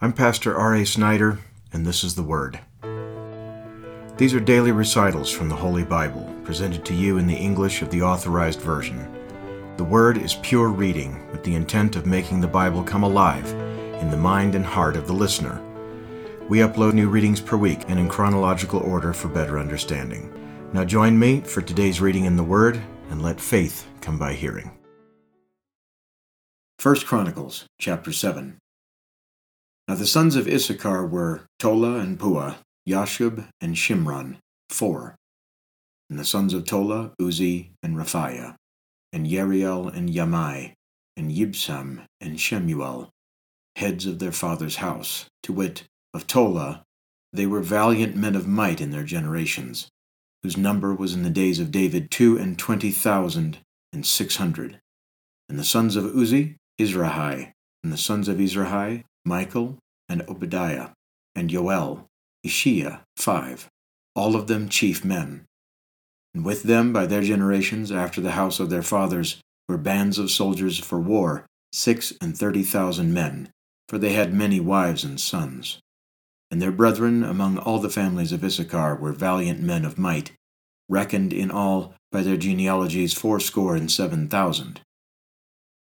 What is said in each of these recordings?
I'm Pastor R.A. Snider, and this is the Word. These are daily recitals from the Holy Bible, presented to you in the English of the Authorized Version. The Word is pure reading with the intent of making the Bible come alive in the mind and heart of the listener. We upload new readings per week and in chronological order for better understanding. Now join me for today's reading in the Word and let faith come by hearing. 1 Chronicles chapter 7 now the sons of Issachar were Tola and Puah, Yashub and Shimron, four. And the sons of Tola, Uzzi and Raphiah, and Yeriel and Yamai, and Yibsam and Shemuel, heads of their father's house, to wit, of Tola, they were valiant men of might in their generations, whose number was in the days of David two and twenty thousand and six hundred. And the sons of Uzzi, Izrahai, and the sons of Izrahai, Michael, and Obadiah, and Joel, Ishiah, five, all of them chief men. And with them, by their generations, after the house of their fathers, were bands of soldiers for war, six and thirty thousand men, for they had many wives and sons. And their brethren among all the families of Issachar were valiant men of might, reckoned in all by their genealogies fourscore and seven thousand.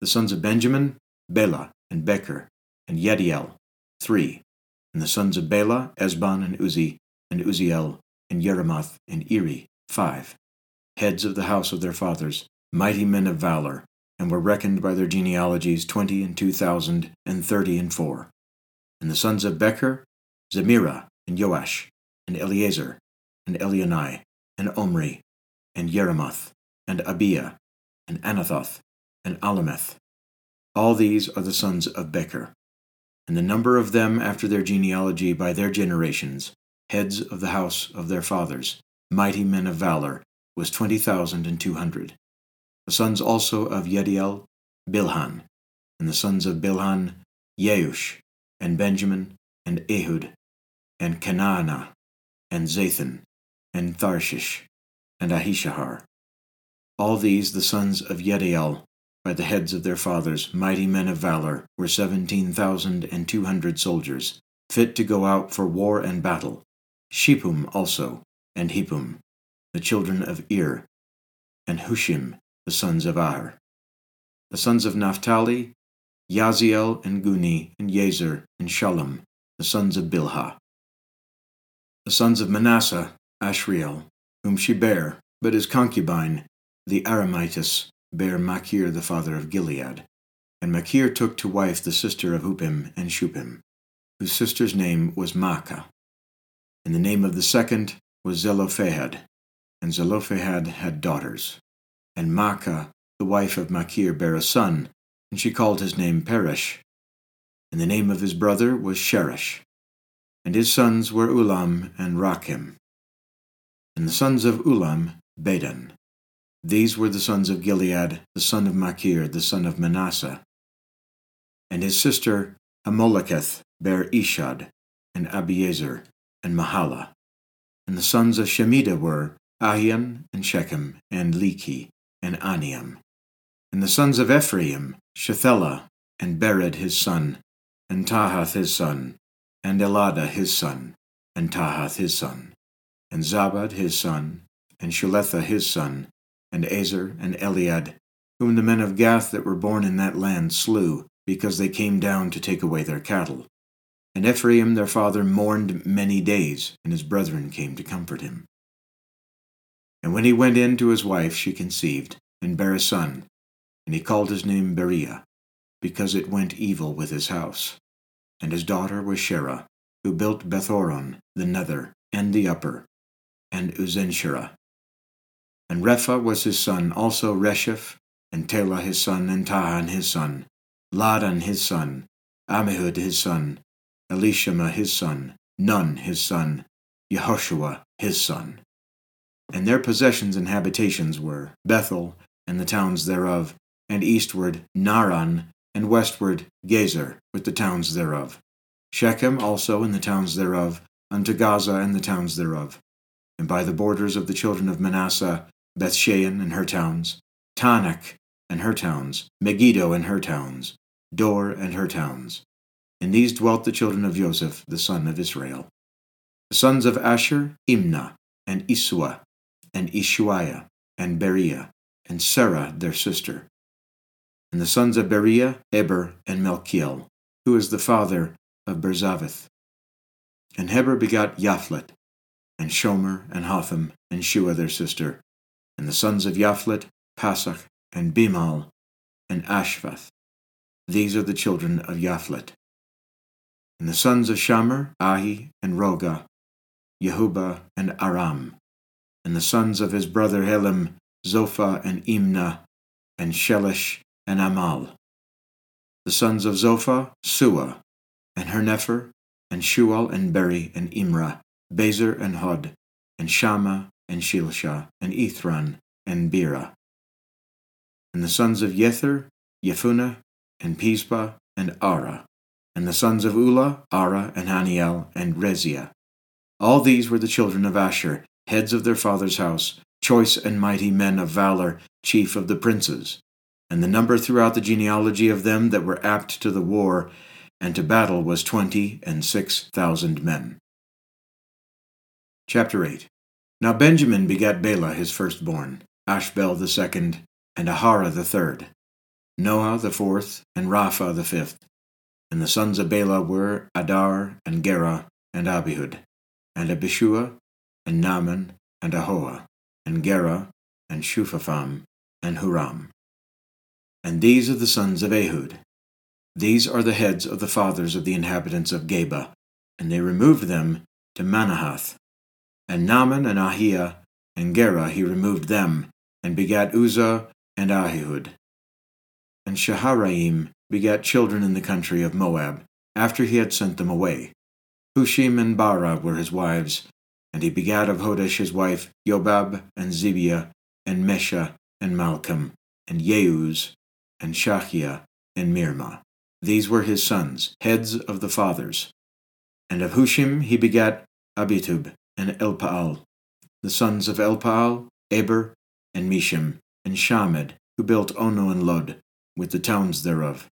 The sons of Benjamin, Bela, and Becher, and Yediel, three. And the sons of Bela, Ezbon, and Uzzi, and Uzziel, and Jeremoth, and Eri, five. Heads of the house of their fathers, mighty men of valor, and were reckoned by their genealogies twenty and two thousand, and thirty and four. And the sons of Becher, Zemirah, and Joash, and Eleazar, and Elionai, and Omri, and Jeremoth, and Abiah, and Anathoth, and Alameth. All these are the sons of Becher and the number of them after their genealogy by their generations, heads of the house of their fathers, mighty men of valor, was twenty thousand and two hundred. The sons also of Yediel, Bilhan, and the sons of Bilhan, Yeush, and Benjamin, and Ehud, and Kenaanah, and Zathan, and Tharshish, and Ahishahar. All these the sons of Yediel, by the heads of their fathers, mighty men of valor, were seventeen thousand and two hundred soldiers, fit to go out for war and battle. Shippum also, and Hippum, the children of Ir, and Hushim, the sons of Ar. The sons of Naphtali, Yaziel, and Guni, and Yezer, and Shalom, the sons of Bilhah. The sons of Manasseh, Ashriel, whom she bare, but his concubine, the Aramitess, bare Machir the father of Gilead. And Machir took to wife the sister of Huppim and Shuppim, whose sister's name was Maacah. And the name of the second was Zelophehad, and Zelophehad had daughters. And Maacah, the wife of Machir, bare a son, and she called his name Peresh. And the name of his brother was Sheresh. And his sons were Ulam and Rakim. And the sons of Ulam, Bedan. These were the sons of Gilead, the son of Machir, the son of Manasseh. And his sister Hammoleketh bare Ishad, and Abiezer, and Mahalah. And the sons of Shemida were Ahian, and Shechem, and Lechi, and Aniam. And the sons of Ephraim, Shethelah, and Bered his son, and Tahath his son, and Elada his son, and Tahath his son, and Zabad his son, and Shuletha his son, and Ezer, and Eliad, whom the men of Gath that were born in that land slew, because they came down to take away their cattle. And Ephraim their father mourned many days, and his brethren came to comfort him. And when he went in to his wife, she conceived, and bare a son, and he called his name Beriah, because it went evil with his house. And his daughter was Sherah, who built Bethhoron, the nether, and the upper, and Uzzensherah, and Repha was his son, also Resheph, and Telah his son, and Tahan his son, Ladan his son, Amihud his son, Elishama his son, Nun his son, Yehoshua his son. And their possessions and habitations were Bethel, and the towns thereof, and eastward Naaran, and westward Gezer, with the towns thereof. Shechem also and the towns thereof, unto Gaza and the towns thereof. And by the borders of the children of Manasseh, Bethshean and her towns, Taanach and her towns, Megiddo and her towns, Dor and her towns. In these dwelt the children of Joseph, the son of Israel. The sons of Asher, Imnah, and Isua, and Ishuiah, and Beriah, and Sarah their sister. And the sons of Beriah, Heber, and Melchiel, who is the father of Birzavith. And Heber begot Yaphlet, and Shomer, and Hotham, and Shua their sister. And the sons of Yaphlet, Pasach, and Bimal, and Ashvath. These are the children of Yaphlet. And the sons of Shamer, Ahi, and Roga, Yehuba, and Aram. And the sons of his brother Helem, Zophah, and Imnah, and Shelish, and Amal. The sons of Zophah, Sua, and Harnepher, and Shual, and Beri, and Imra, Bezer, and Hod, and Shammah, and Shilshah, and Ithran, and Bera. And the sons of Yether, Yephuneh, and Pispa, and Ara. And the sons of Ulah, Ara, and Haniel, and Reziah. All these were the children of Asher, heads of their father's house, choice and mighty men of valor, chief of the princes. And the number throughout the genealogy of them that were apt to the war and to battle was twenty and six thousand men. Chapter 8 Now Benjamin begat Bela his firstborn, Ashbel the second, and Ahara the third, Noah the fourth, and Rapha the fifth. And the sons of Bela were Adar, and Gera, and Abihud, and Abishua, and Naaman, and Ahoah, and Gera, and Shuphapham, and Huram. And these are the sons of Ehud. These are the heads of the fathers of the inhabitants of Geba, and they removed them to Manahath. And Naaman and Ahiah and Gera he removed them, and begat Uzzah and Ahihud. And Shaharaim begat children in the country of Moab, after he had sent them away. Hushim and Bara were his wives, and he begat of Hodesh his wife Jobab and Zibiah and Mesha and Malcham and Jeuz and Shachia and Mirma. These were his sons, heads of the fathers. And of Hushim he begat Abitub and Elpaal. The sons of Elpaal, Eber and Mishim, and Shamed, who built Ono and Lod, with the towns thereof.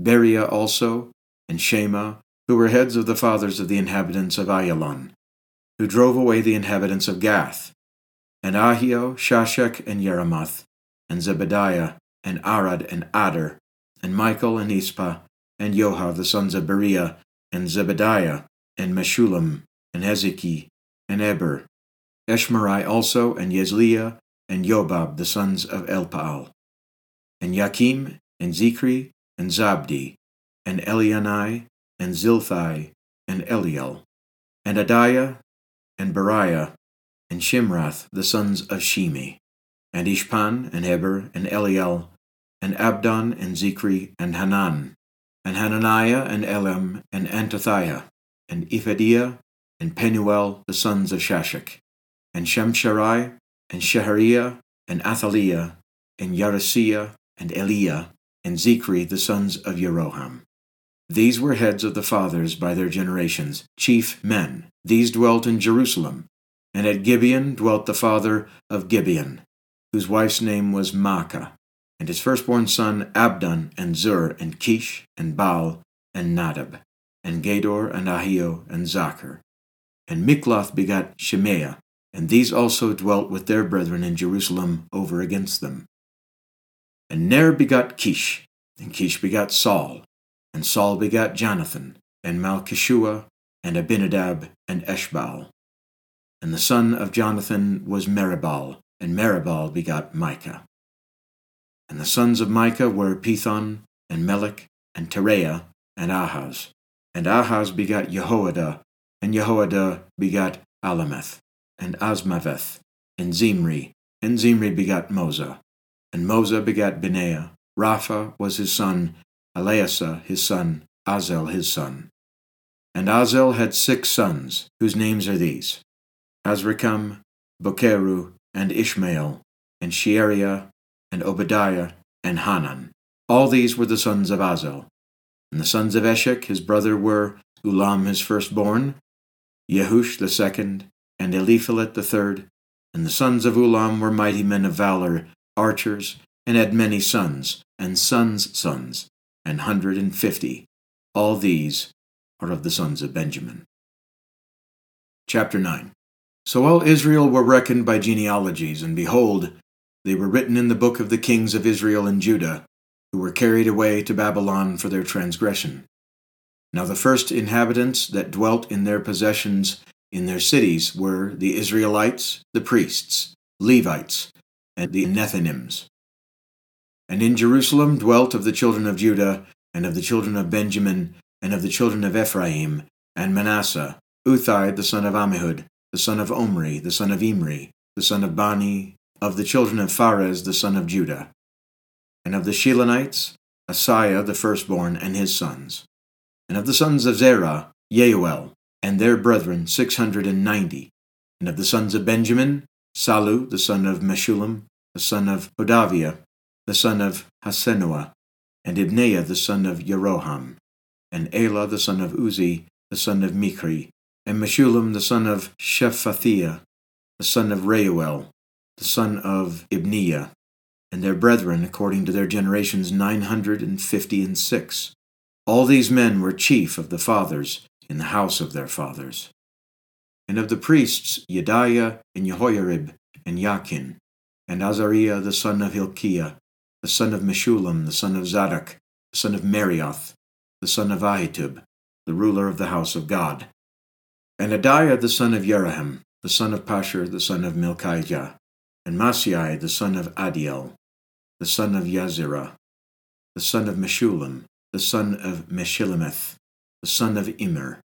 Beriah also, and Shema, who were heads of the fathers of the inhabitants of Ayalon, who drove away the inhabitants of Gath, and Ahio, Shashak, and Jeremoth, and Zebadiah, and Arad, and Adar, and Michael, and Ispa, and Joha, the sons of Beriah, and Zebadiah, and Meshullam, and Hezeki, and Eber, Eshmerai also, and Yezliah, and Yobab, the sons of Elpaal, and Yakim, and Zikri, and Zabdi, and Elianai, and Zilthai, and Eliel, and Adiah, and Beriah, and Shimrath, the sons of Shimi, and Ishpan, and Heber, and Eliel, and Abdon, and Zikri, and Hanan, and Hananiah, and Elam, and Antathiah, and Ephadiah, and Penuel, the sons of Shashak, and Shemsharai, and Shehariah, and Athaliah, and Yarasiah, and Eliah, and Zikri, the sons of Jeroham. These were heads of the fathers by their generations, chief men. These dwelt in Jerusalem. And at Gibeon dwelt the father of Gibeon, whose wife's name was Maacah, and his firstborn son Abdon, and Zur, and Kish, and Baal, and Nadab, and Gedor, and Ahio, and Zachar. And Mikloth begat Shemaiah, and these also dwelt with their brethren in Jerusalem over against them. And Ner begat Kish, and Kish begat Saul, and Saul begat Jonathan, and Malchishua, and Abinadab, and Eshbaal. And the son of Jonathan was Meribbaal, and Meribbaal begat Micah. And the sons of Micah were Pithon, and Melech, and Tereah, and Ahaz. And Ahaz begat Jehoiada, and Jehoiada begat Alameth, and Azmaveth, and Zimri, and Zimri begat Moza. And Moza begat Binea. Rapha was his son, Eleasah his son, Azel his son. And Azel had six sons, whose names are these Azrikam, Bokeru, and Ishmael, and Sheariah, and Obadiah, and Hanan. All these were the sons of Azel. And the sons of Eshek his brother were Ulam his firstborn, Yehush the second, and Eliphelet the third. And the sons of Ulam were mighty men of valor, archers, and had many sons, and sons' sons, an hundred and fifty. All these are of the sons of Benjamin. Chapter 9 So all Israel were reckoned by genealogies, and behold, they were written in the book of the kings of Israel and Judah, who were carried away to Babylon for their transgression. Now the first inhabitants that dwelt in their possessions in their cities were the Israelites, the priests, Levites, and the Nethinims. And in Jerusalem dwelt of the children of Judah, and of the children of Benjamin, and of the children of Ephraim, and Manasseh, Uthai the son of Ammihud, the son of Omri, the son of Imri, the son of Bani, of the children of Pharez the son of Judah. And of the Shilonites, Asaiah the firstborn and his sons. And of the sons of Zerah, Yeuel, and their brethren six hundred and ninety. And of the sons of Benjamin, Salu, the son of Meshullam, the son of Hodaviah, the son of Hasenua, and Ibneiah the son of Yeroham, and Elah the son of Uzzi, the son of Michri, and Meshullam the son of Shephathiah, the son of Reuel, the son of Ibneiah, and their brethren according to their generations nine hundred and fifty and six. All these men were chief of the fathers in the house of their fathers. And of the priests Jedaiah and Jehoiarib and Jachin, and Azariah the son of Hilkiah, the son of Meshullam, the son of Zadok, the son of Marioth, the son of Ahitub, the ruler of the house of God. And Adaiah the son of Jeroham, the son of Pashur, the son of Milchijah, and Maaseiah the son of Adiel, the son of Yazirah, the son of Meshullam, the son of Meshillemeth, the son of Immer,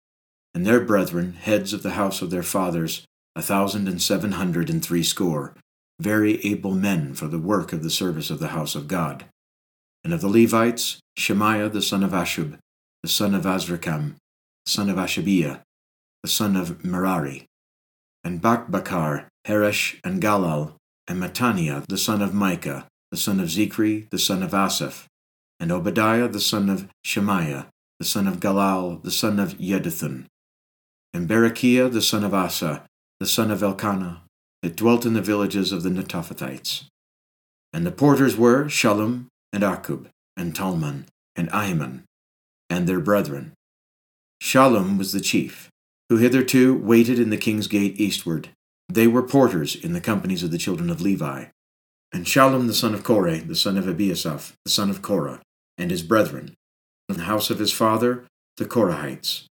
and their brethren, heads of the house of their fathers, a thousand and seven hundred and threescore, very able men for the work of the service of the house of God. And of the Levites, Shemaiah the son of Ashub, the son of Azrikam, the son of Ashabiah, the son of Merari, and Bakbakkar, Heresh, and Galal, and Mattaniah the son of Micah, the son of Zichri, the son of Asaph, and Obadiah the son of Shemaiah, the son of Galal, the son of Jeduthun, and Berechiah the son of Asa, the son of Elkanah, that dwelt in the villages of the Netophathites. And the porters were Shallum, and Akkub, and Talmon, and Ahiman, and their brethren. Shallum was the chief, who hitherto waited in the king's gate eastward. They were porters in the companies of the children of Levi. And Shallum the son of Kore, the son of Abiasaph, the son of Korah, and his brethren, in the house of his father, the Korahites,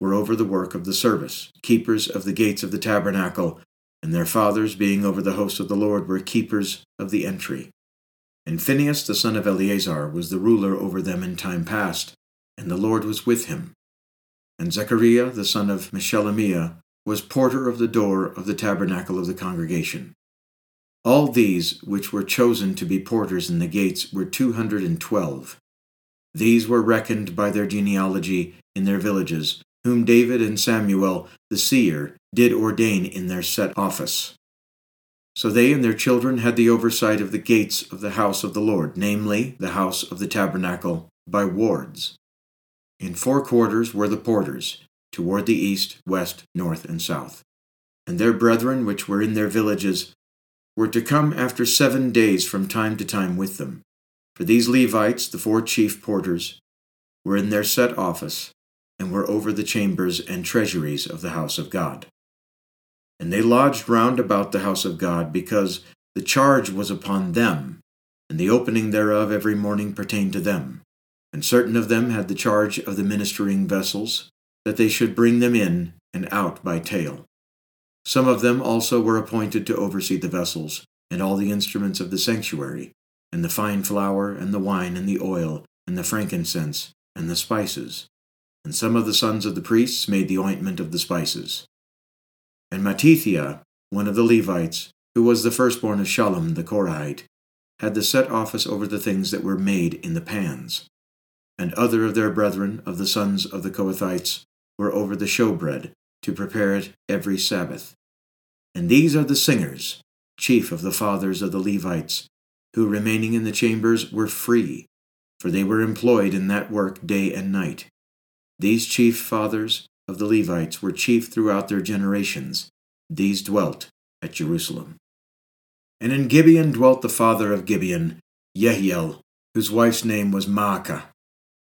were over the work of the service, keepers of the gates of the tabernacle, and their fathers, being over the host of the Lord, were keepers of the entry. And Phinehas the son of Eleazar was the ruler over them in time past, and the Lord was with him. And Zechariah the son of Meshelemiah was porter of the door of the tabernacle of the congregation. All these which were chosen to be porters in the gates were two hundred and twelve. These were reckoned by their genealogy in their villages, whom David and Samuel the seer did ordain in their set office. So they and their children had the oversight of the gates of the house of the Lord, namely, the house of the tabernacle, by wards. In four quarters were the porters, toward the east, west, north, and south. And their brethren which were in their villages were to come after seven days from time to time with them, for these Levites, the four chief porters, were in their set office, and were over the chambers and treasuries of the house of God. And they lodged round about the house of God, because the charge was upon them, and the opening thereof every morning pertained to them. And certain of them had the charge of the ministering vessels, that they should bring them in and out by tale. Some of them also were appointed to oversee the vessels, and all the instruments of the sanctuary, and the fine flour, and the wine, and the oil, and the frankincense, and the spices. And some of the sons of the priests made the ointment of the spices. And Mattithiah, one of the Levites, who was the firstborn of Shallum the Korahite, had the set office over the things that were made in the pans. And other of their brethren of the sons of the Kohathites were over the showbread, to prepare it every Sabbath. And these are the singers, chief of the fathers of the Levites, who remaining in the chambers were free, for they were employed in that work day and night. These chief fathers of the Levites were chief throughout their generations. These dwelt at Jerusalem. And in Gibeon dwelt the father of Gibeon, Jehiel, whose wife's name was Maacah.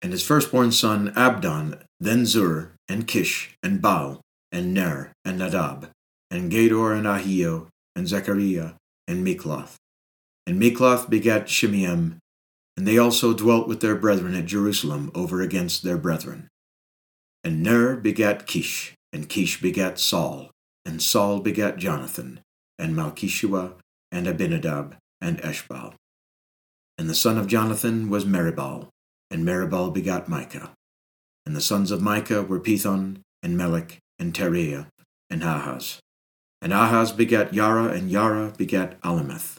And his firstborn son Abdon, then Zur, and Kish, and Baal, and Ner, and Nadab, and Gedor, and Ahio, and Zechariah, and Mikloth. And Mikloth begat Shimeam, and they also dwelt with their brethren at Jerusalem over against their brethren. And Ner begat Kish, and Kish begat Saul, and Saul begat Jonathan, and Malchishua, and Abinadab, and Eshbaal. And the son of Jonathan was Meribbaal, and Meribbaal begat Micah. And the sons of Micah were Pithon, and Melech, and Tereah, and Ahaz. And Ahaz begat Yara, and Yara begat Alemeth,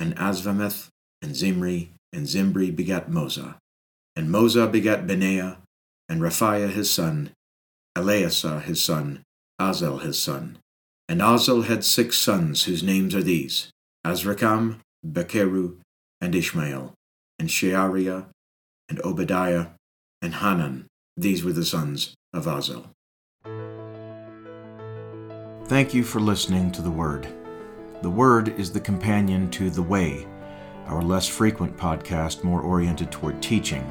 and Azvameth, and Zimri, and Zimri begat Moza. And Moza begat Benaiah, and Rephaiah his son, Eleasah his son, Azel his son. And Azel had six sons, whose names are these Azrikam, Becheru, and Ishmael, and Sheariah, and Obadiah, and Hanan. These were the sons of Azel. Thank you for listening to The Word. The Word is the companion to The Way, our less frequent podcast more oriented toward teaching.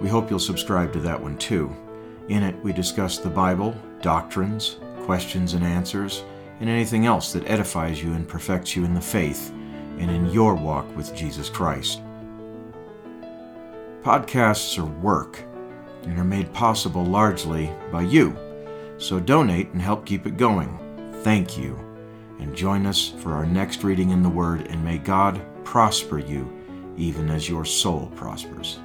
We hope you'll subscribe to that one too. In it, we discuss the Bible, doctrines, questions and answers, and anything else that edifies you and perfects you in the faith and in your walk with Jesus Christ. Podcasts are work and are made possible largely by you, so donate and help keep it going. Thank you, and join us for our next reading in the Word, and may God prosper you even as your soul prospers.